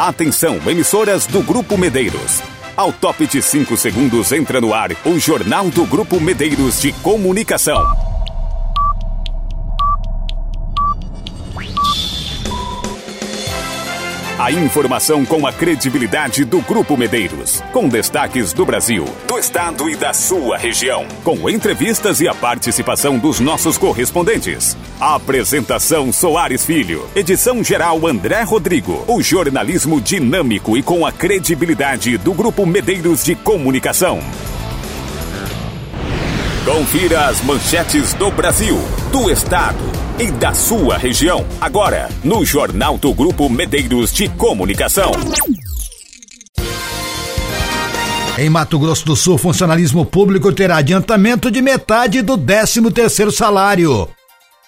Atenção, emissoras do Grupo Medeiros. Ao top de 5 segundos entra no ar o Jornal do Grupo Medeiros de Comunicação. A informação com a credibilidade do Grupo Medeiros. Com destaques do Brasil, do estado e da sua região. Com entrevistas e a participação dos nossos correspondentes. A apresentação Soares Filho. Edição geral André Rodrigo. O jornalismo dinâmico e com a credibilidade do Grupo Medeiros de Comunicação. Confira as manchetes do Brasil, do estado e da sua região. Agora, no Jornal do Grupo Medeiros de Comunicação. Em Mato Grosso do Sul, funcionalismo público terá adiantamento de metade do 13º salário.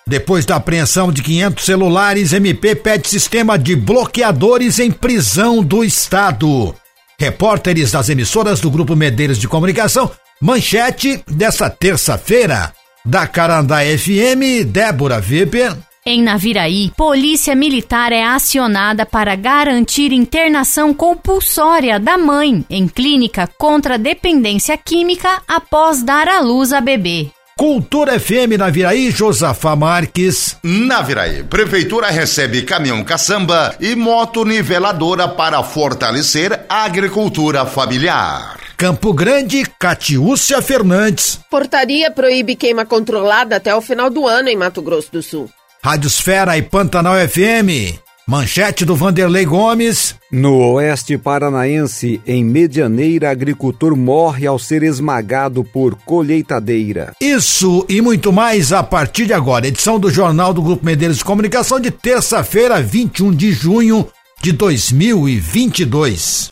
Depois da apreensão de 500 celulares, MP pede sistema de bloqueadores em prisão do Estado. Repórteres das emissoras do Grupo Medeiros de Comunicação Manchete dessa terça-feira. Da Carandá FM, Débora Weber. Em Naviraí, polícia militar é acionada para garantir internação compulsória da mãe em clínica contra dependência química após dar à luz a bebê. Cultura FM Naviraí, Josafá Marques. Naviraí, Prefeitura recebe caminhão caçamba e moto niveladora para fortalecer a agricultura familiar. Campo Grande, Catiúcia Fernandes. Portaria proíbe queima controlada até o final do ano em Mato Grosso do Sul. Rádiosfera e Pantanal FM. Manchete do Vanderlei Gomes. No oeste paranaense, em Medianeira, agricultor morre ao ser esmagado por colheitadeira. Isso e muito mais a partir de agora. Edição do Jornal do Grupo Medeiros de Comunicação de terça-feira, 21 de junho de 2022.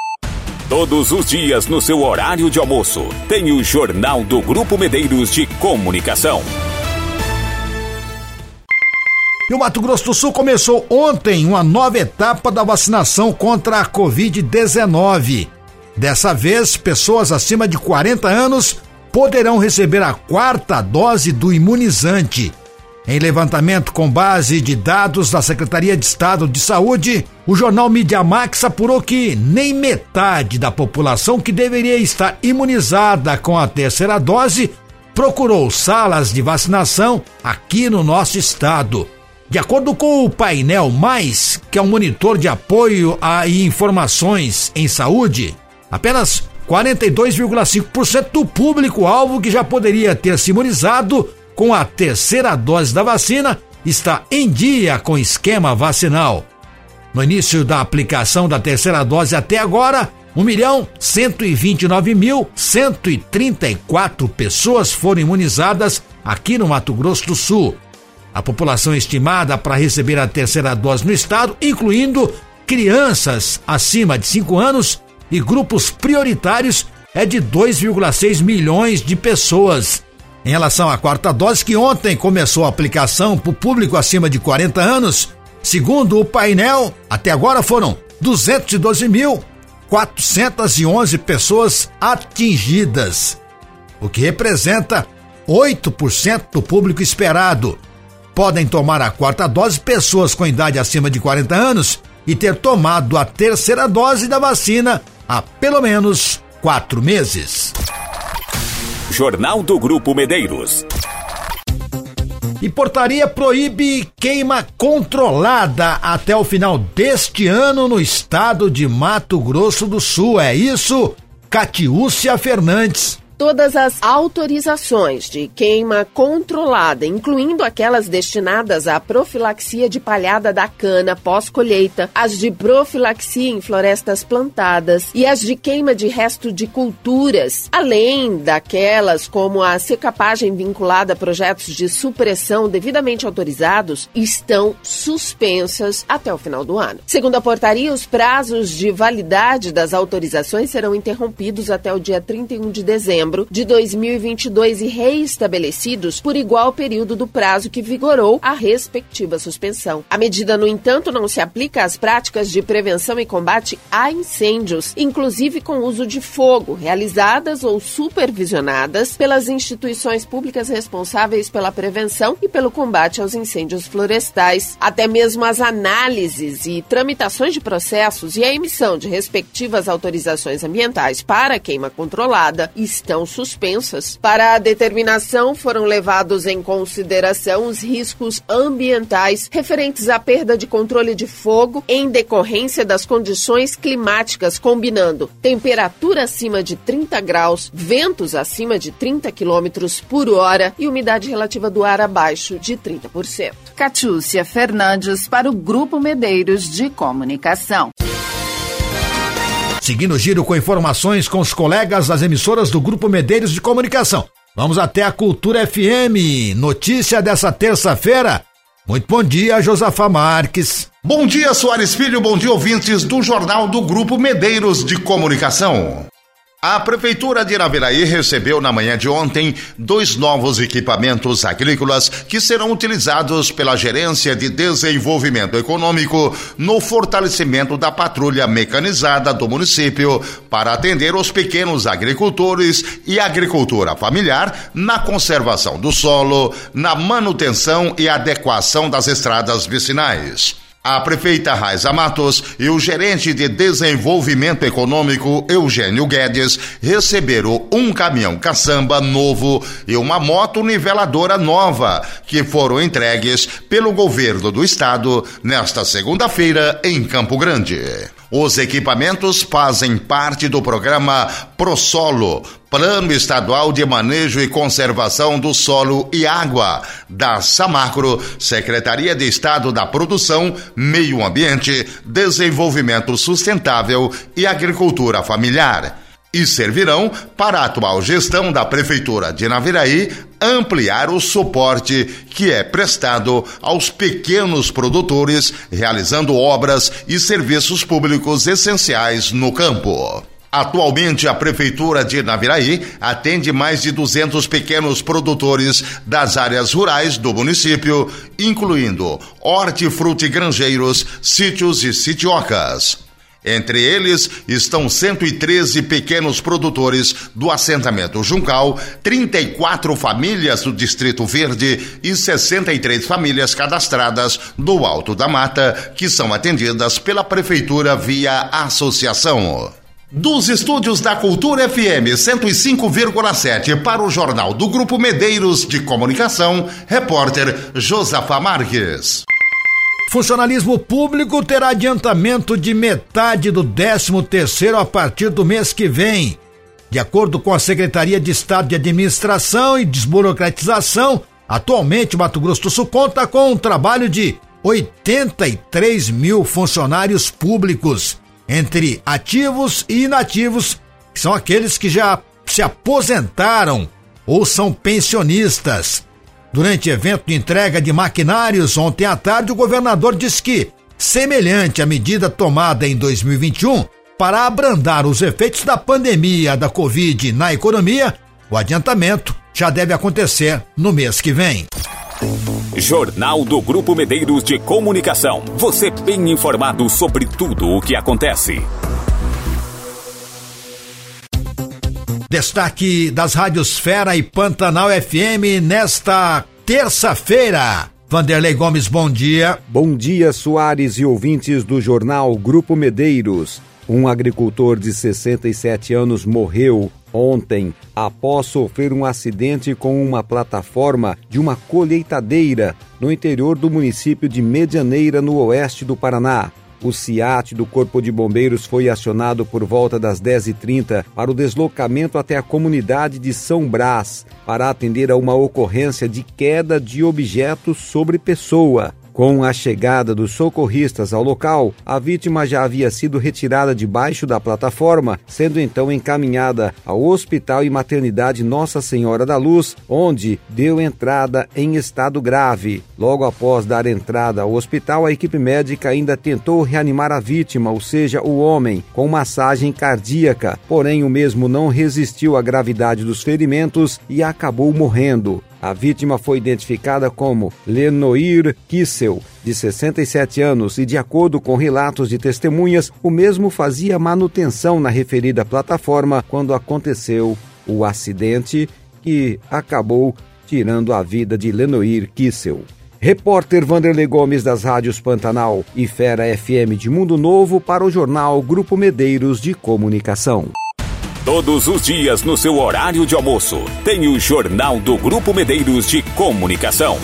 Todos os dias no seu horário de almoço, tem o Jornal do Grupo Medeiros de Comunicação. E o Mato Grosso do Sul começou ontem uma nova etapa da vacinação contra a Covid-19. Dessa vez, pessoas acima de 40 anos poderão receber a quarta dose do imunizante. Em levantamento com base de dados da Secretaria de Estado de Saúde, o jornal Media Max apurou que nem metade da população que deveria estar imunizada com a terceira dose procurou salas de vacinação aqui no nosso estado. De acordo com o painel Mais, que é um monitor de apoio a informações em saúde, apenas 42,5% do público-alvo que já poderia ter se imunizado com a terceira dose da vacina está em dia com esquema vacinal. No início da aplicação da terceira dose até agora, 1 milhão 129 mil 134 pessoas foram imunizadas aqui no Mato Grosso do Sul. A população estimada para receber a terceira dose no estado, incluindo crianças acima de 5 anos e grupos prioritários, é de 2,6 milhões de pessoas. Em relação à quarta dose, que ontem começou a aplicação para o público acima de 40 anos, segundo o painel, até agora foram 212.411 pessoas atingidas, o que representa 8% do público esperado. Podem tomar a quarta dose pessoas com idade acima de 40 anos e ter tomado a terceira dose da vacina há pelo menos quatro meses. Jornal do Grupo Medeiros. E portaria proíbe queima controlada até o final deste ano no estado de Mato Grosso do Sul. É isso, Catiúcia Fernandes todas as autorizações de queima controlada, incluindo aquelas destinadas à profilaxia de palhada da cana pós-colheita, as de profilaxia em florestas plantadas e as de queima de resto de culturas, além daquelas como a secapagem vinculada a projetos de supressão devidamente autorizados, estão suspensas até o final do ano. Segundo a portaria, os prazos de validade das autorizações serão interrompidos até o dia 31 de dezembro dezembro de 2022 e reestabelecidos por igual período do prazo que vigorou a respectiva suspensão. A medida, no entanto, não se aplica às práticas de prevenção e combate a incêndios, inclusive com uso de fogo, realizadas ou supervisionadas pelas instituições públicas responsáveis pela prevenção e pelo combate aos incêndios florestais. Até mesmo as análises e tramitações de processos e a emissão de respectivas autorizações ambientais para queima controlada estão suspensas. Para a determinação, foram levados em consideração os riscos ambientais referentes à perda de controle de fogo em decorrência das condições climáticas, combinando temperatura acima de 30 graus, ventos acima de 30 quilômetros por hora e umidade relativa do ar abaixo de 30%. Catiúcia Fernandes para o Grupo Medeiros de Comunicação. Seguindo o giro com informações com os colegas das emissoras do Grupo Medeiros de Comunicação. Vamos até a Cultura FM. Notícia dessa terça-feira. Muito bom dia, Josafá Marques. Bom dia, Soares Filho. Bom dia, ouvintes do Jornal do Grupo Medeiros de Comunicação. A Prefeitura de Iraviraí recebeu na manhã de ontem dois novos equipamentos agrícolas que serão utilizados pela Gerência de Desenvolvimento Econômico no fortalecimento da patrulha mecanizada do município para atender os pequenos agricultores e agricultura familiar na conservação do solo, na manutenção e adequação das estradas vicinais. A prefeita Raiza Matos e o gerente de desenvolvimento econômico Eugênio Guedes receberam um caminhão caçamba novo e uma moto niveladora nova, que foram entregues pelo governo do estado nesta segunda-feira em Campo Grande. Os equipamentos fazem parte do programa ProSolo, Plano Estadual de Manejo e Conservação do Solo e Água, da Samacro, Secretaria de Estado da Produção, Meio Ambiente, Desenvolvimento Sustentável e Agricultura Familiar e servirão para a atual gestão da Prefeitura de Naviraí ampliar o suporte que é prestado aos pequenos produtores, realizando obras e serviços públicos essenciais no campo. Atualmente, a Prefeitura de Naviraí atende mais de 200 pequenos produtores das áreas rurais do município, incluindo hortifrutigranjeiros, sítios e sitiocas. Entre eles estão 113 pequenos produtores do assentamento Juncal, 34 famílias do Distrito Verde e 63 famílias cadastradas do Alto da Mata, que são atendidas pela Prefeitura via associação. Dos estúdios da Cultura FM 105,7 para o Jornal do Grupo Medeiros de Comunicação, repórter Josafá Marques. Funcionalismo público terá adiantamento de metade do 13 terceiro a partir do mês que vem. De acordo com a Secretaria de Estado de Administração e Desburocratização, atualmente Mato Grosso do Sul conta com um trabalho de 83 mil funcionários públicos, entre ativos e inativos, que são aqueles que já se aposentaram ou são pensionistas. Durante evento de entrega de maquinários ontem à tarde, o governador disse que, semelhante à medida tomada em 2021 para abrandar os efeitos da pandemia da Covid na economia, o adiantamento já deve acontecer no mês que vem. Jornal do Grupo Medeiros de Comunicação. Você bem informado sobre tudo o que acontece. Destaque das rádios Fera e Pantanal FM nesta terça-feira. Vanderlei Gomes, bom dia. Bom dia, Soares e ouvintes do jornal Grupo Medeiros. Um agricultor de 67 anos morreu ontem após sofrer um acidente com uma plataforma de uma colheitadeira no interior do município de Medianeira, no oeste do Paraná. O CIAT do Corpo de Bombeiros foi acionado por volta das 10h30 para o deslocamento até a comunidade de São Brás para atender a uma ocorrência de queda de objetos sobre pessoa. Com a chegada dos socorristas ao local, a vítima já havia sido retirada debaixo da plataforma, sendo então encaminhada ao Hospital e Maternidade Nossa Senhora da Luz, onde deu entrada em estado grave. Logo após dar entrada ao hospital, a equipe médica ainda tentou reanimar a vítima, ou seja, o homem, com massagem cardíaca, porém o mesmo não resistiu à gravidade dos ferimentos e acabou morrendo. A vítima foi identificada como Lenoir Kissel, de 67 anos, e de acordo com relatos de testemunhas, o mesmo fazia manutenção na referida plataforma quando aconteceu o acidente que acabou tirando a vida de Lenoir Kissel. Repórter Vanderlei Gomes das rádios Pantanal e Fera FM de Mundo Novo para o jornal Grupo Medeiros de Comunicação. Todos os dias no seu horário de almoço, tem o Jornal do Grupo Medeiros de Comunicação.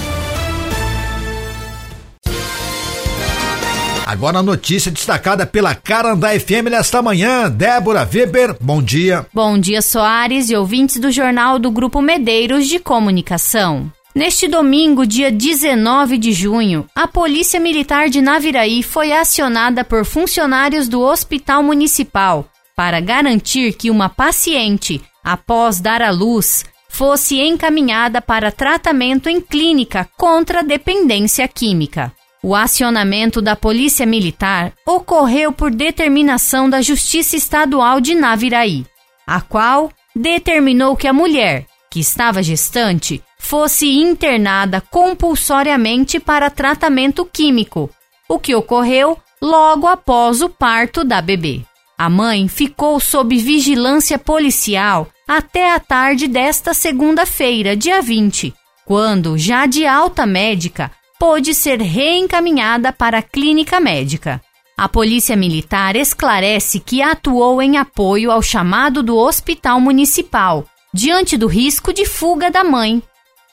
Agora a notícia destacada pela Carandá FM nesta manhã. Débora Weber, bom dia. Bom dia, Soares e ouvintes do Jornal do Grupo Medeiros de Comunicação. Neste domingo, dia 19 de junho, a Polícia Militar de Naviraí foi acionada por funcionários do Hospital Municipal para garantir que uma paciente, após dar à luz, fosse encaminhada para tratamento em clínica contra dependência química. O acionamento da Polícia Militar ocorreu por determinação da Justiça Estadual de Naviraí, a qual determinou que a mulher, que estava gestante, fosse internada compulsoriamente para tratamento químico, o que ocorreu logo após o parto da bebê. A mãe ficou sob vigilância policial até a tarde desta segunda-feira, dia 20, quando, já de alta médica, pôde ser reencaminhada para a clínica médica. A Polícia Militar esclarece que atuou em apoio ao chamado do Hospital Municipal, diante do risco de fuga da mãe,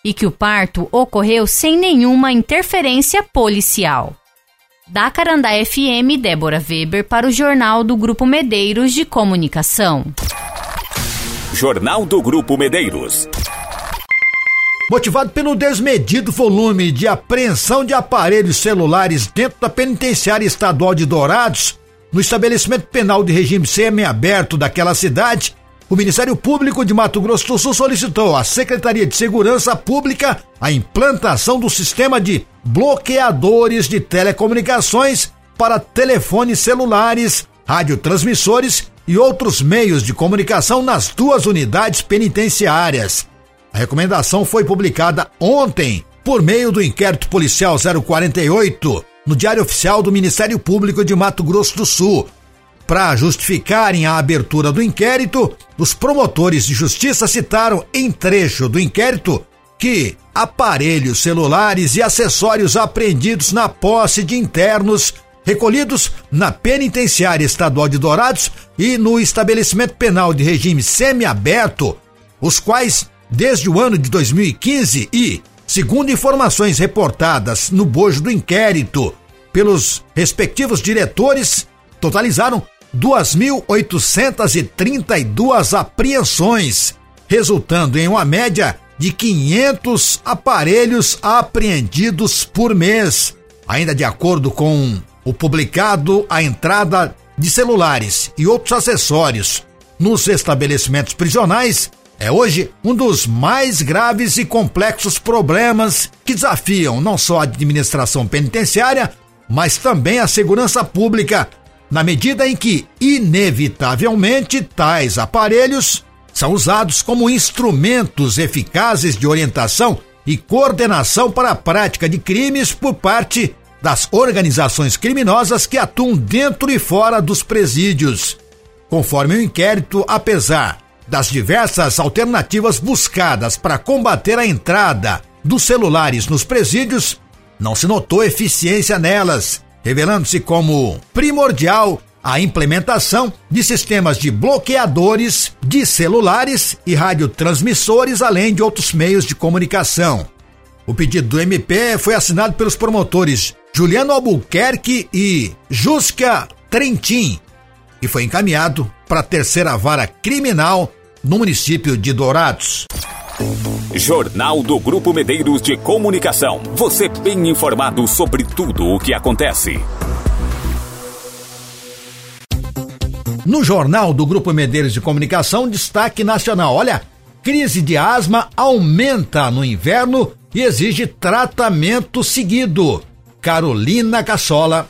e que o parto ocorreu sem nenhuma interferência policial. Da Carandá FM, Débora Weber para o Jornal do Grupo Medeiros de Comunicação. Jornal do Grupo Medeiros. Motivado pelo desmedido volume de apreensão de aparelhos celulares dentro da penitenciária estadual de Dourados, no estabelecimento penal de regime semi-aberto daquela cidade, o Ministério Público de Mato Grosso do Sul solicitou à Secretaria de Segurança Pública a implantação do sistema de bloqueadores de telecomunicações para telefones celulares, radiotransmissores e outros meios de comunicação nas duas unidades penitenciárias. A recomendação foi publicada ontem por meio do inquérito policial 048 no Diário Oficial do Ministério Público de Mato Grosso do Sul, para justificarem a abertura do inquérito, os promotores de justiça citaram em trecho do inquérito que aparelhos celulares e acessórios apreendidos na posse de internos recolhidos na Penitenciária Estadual de Dourados e no estabelecimento penal de regime semiaberto, os quais, desde o ano de 2015 e, segundo informações reportadas no bojo do inquérito pelos respectivos diretores, totalizaram 2.832 apreensões, resultando em uma média de 500 aparelhos apreendidos por mês. Ainda de acordo com o publicado, a entrada de celulares e outros acessórios nos estabelecimentos prisionais é hoje um dos mais graves e complexos problemas que desafiam não só a administração penitenciária, mas também a segurança pública na medida em que, inevitavelmente, tais aparelhos são usados como instrumentos eficazes de orientação e coordenação para a prática de crimes por parte das organizações criminosas que atuam dentro e fora dos presídios. Conforme o inquérito, apesar das diversas alternativas buscadas para combater a entrada dos celulares nos presídios, não se notou eficiência nelas, revelando-se como primordial a implementação de sistemas de bloqueadores de celulares e radiotransmissores, além de outros meios de comunicação. O pedido do MP foi assinado pelos promotores Juliano Albuquerque e Jusca Trentin e foi encaminhado para a terceira vara criminal no município de Dourados. Jornal do Grupo Medeiros de Comunicação. Você bem informado sobre tudo o que acontece. No Jornal do Grupo Medeiros de Comunicação, destaque nacional. Olha, crise de asma aumenta no inverno e exige tratamento seguido. Carolina Cassola.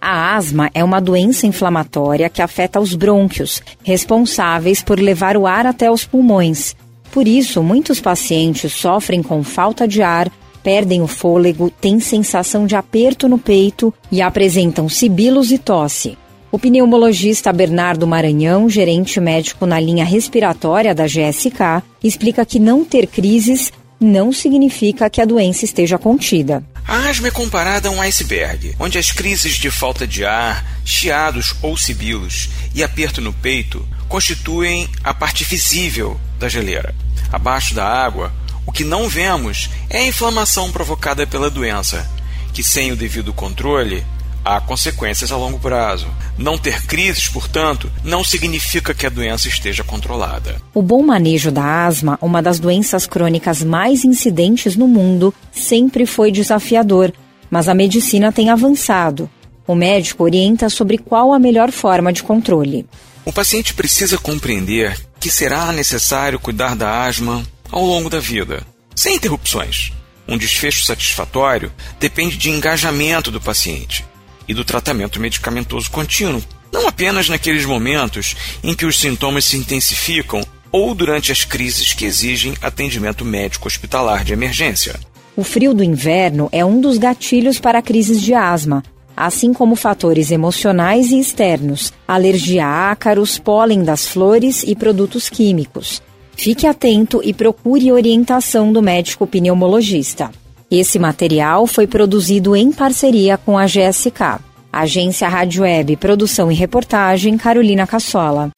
A asma é uma doença inflamatória que afeta os brônquios, responsáveis por levar o ar até os pulmões. Por isso, muitos pacientes sofrem com falta de ar, perdem o fôlego, têm sensação de aperto no peito e apresentam sibilos e tosse. O pneumologista Bernardo Maranhão, gerente médico na linha respiratória da GSK, explica que não ter crises não significa que a doença esteja contida. A asma é comparada a um iceberg, onde as crises de falta de ar, chiados ou sibilos e aperto no peito constituem a parte visível da geleira. Abaixo da água, o que não vemos é a inflamação provocada pela doença, que sem o devido controle há consequências a longo prazo. Não ter crises, portanto, não significa que a doença esteja controlada. O bom manejo da asma, uma das doenças crônicas mais incidentes no mundo, sempre foi desafiador, mas a medicina tem avançado. O médico orienta sobre qual a melhor forma de controle. O paciente precisa compreender que será necessário cuidar da asma ao longo da vida, sem interrupções. Um desfecho satisfatório depende de engajamento do paciente e do tratamento medicamentoso contínuo, não apenas naqueles momentos em que os sintomas se intensificam ou durante as crises que exigem atendimento médico hospitalar de emergência. O frio do inverno é um dos gatilhos para crises de asma, assim como fatores emocionais e externos, alergia a ácaros, pólen das flores e produtos químicos. Fique atento e procure orientação do médico pneumologista. Esse material foi produzido em parceria com a GSK. Agência Rádio Web, produção e reportagem, Carolina Cassola.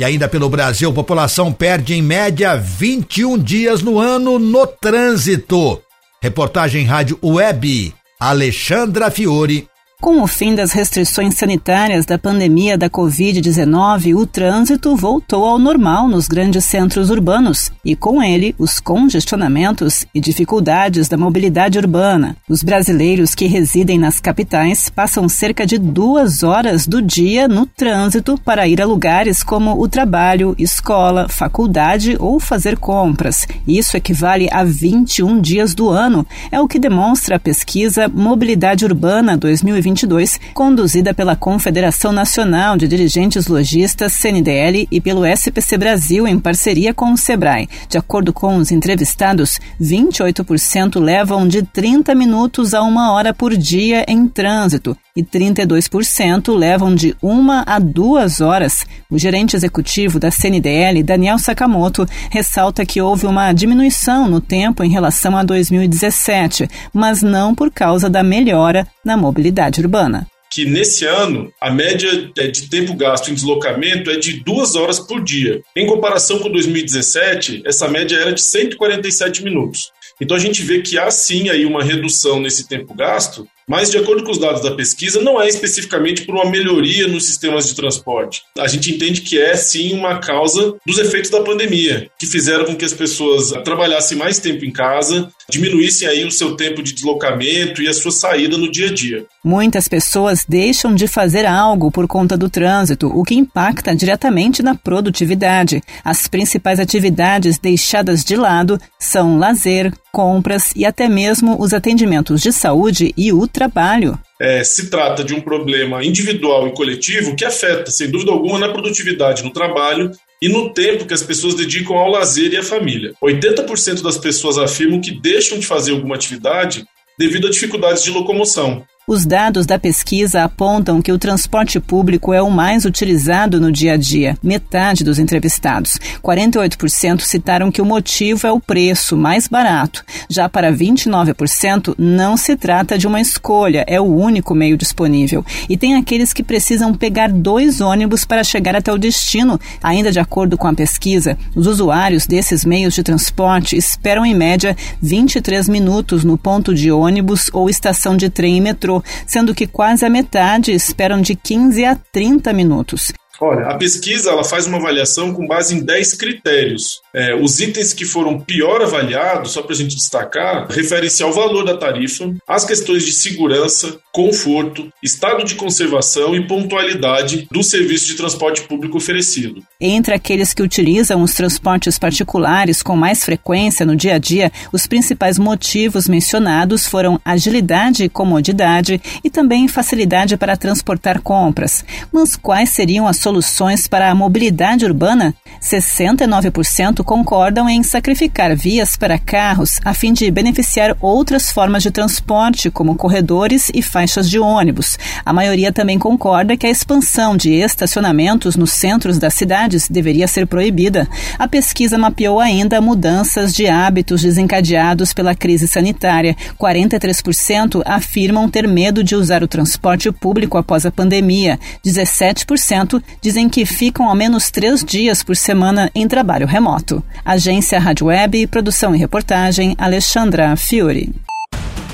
E ainda pelo Brasil, população perde em média 21 dias no ano no trânsito. Reportagem Rádio Web, Alexandra Fiore. Com o fim das restrições sanitárias da pandemia da Covid-19, o trânsito voltou ao normal nos grandes centros urbanos e, com ele, os congestionamentos e dificuldades da mobilidade urbana. Os brasileiros que residem nas capitais passam cerca de duas horas do dia no trânsito para ir a lugares como o trabalho, escola, faculdade ou fazer compras. Isso equivale a 21 dias do ano, é o que demonstra a pesquisa Mobilidade Urbana 2020 2022, conduzida pela Confederação Nacional de Dirigentes Logistas, CNDL, e pelo SPC Brasil, em parceria com o SEBRAE. De acordo com os entrevistados, 28% levam de 30 minutos a uma hora por dia em trânsito e 32% levam de uma a duas horas. O gerente executivo da CNDL, Daniel Sakamoto, ressalta que houve uma diminuição no tempo em relação a 2017, mas não por causa da melhora na mobilidade urbana que nesse ano a média é, de tempo gasto em deslocamento é de duas horas por dia. Em comparação com 2017, essa média era de 147 minutos. Então a gente vê que há sim aí uma redução nesse tempo gasto, mas, de acordo com os dados da pesquisa, não é especificamente por uma melhoria nos sistemas de transporte. A gente entende que é, sim, uma causa dos efeitos da pandemia, que fizeram com que as pessoas trabalhassem mais tempo em casa, diminuíssem aí o seu tempo de deslocamento e a sua saída no dia a dia. Muitas pessoas deixam de fazer algo por conta do trânsito, o que impacta diretamente na produtividade. As principais atividades deixadas de lado são lazer, compras e até mesmo os atendimentos de saúde e o trabalho. É, se trata de um problema individual e coletivo que afeta, sem dúvida alguma, na produtividade no trabalho e no tempo que as pessoas dedicam ao lazer e à família. 80% das pessoas afirmam que deixam de fazer alguma atividade devido a dificuldades de locomoção. Os dados da pesquisa apontam que o transporte público é o mais utilizado no dia a dia, metade dos entrevistados. 48% citaram que o motivo é o preço mais barato. Já para 29%, não se trata de uma escolha, é o único meio disponível. E tem aqueles que precisam pegar dois ônibus para chegar até o destino. Ainda de acordo com a pesquisa, os usuários desses meios de transporte esperam em média 23 minutos no ponto de ônibus ou estação de trem e metrô sendo que quase a metade esperam de 15 a 30 minutos. Olha, a pesquisa ela faz uma avaliação com base em 10 critérios. É, os itens que foram pior avaliados, só para a gente destacar, referem-se ao valor da tarifa, às questões de segurança, conforto, estado de conservação e pontualidade do serviço de transporte público oferecido. Entre aqueles que utilizam os transportes particulares com mais frequência no dia a dia, os principais motivos mencionados foram agilidade e comodidade e também facilidade para transportar compras. Mas quais seriam as soluções para a mobilidade urbana? 69% concordam em sacrificar vias para carros a fim de beneficiar outras formas de transporte, como corredores e faixas de ônibus. A maioria também concorda que a expansão de estacionamentos nos centros das cidades deveria ser proibida. A pesquisa mapeou ainda mudanças de hábitos desencadeados pela crise sanitária. 43% afirmam ter medo de usar o transporte público após a pandemia. 17% dizem que ficam ao menos três dias por semana em trabalho remoto. Agência Rádio Web, produção e reportagem, Alexandra Fiore.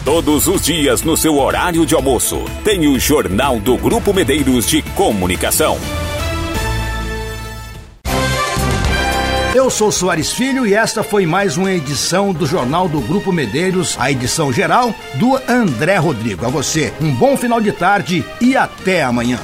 Todos os dias no seu horário de almoço, tem o Jornal do Grupo Medeiros de Comunicação. Eu sou Soares Filho e esta foi mais uma edição do Jornal do Grupo Medeiros, a edição geral do André Rodrigo. A você, um bom final de tarde e até amanhã.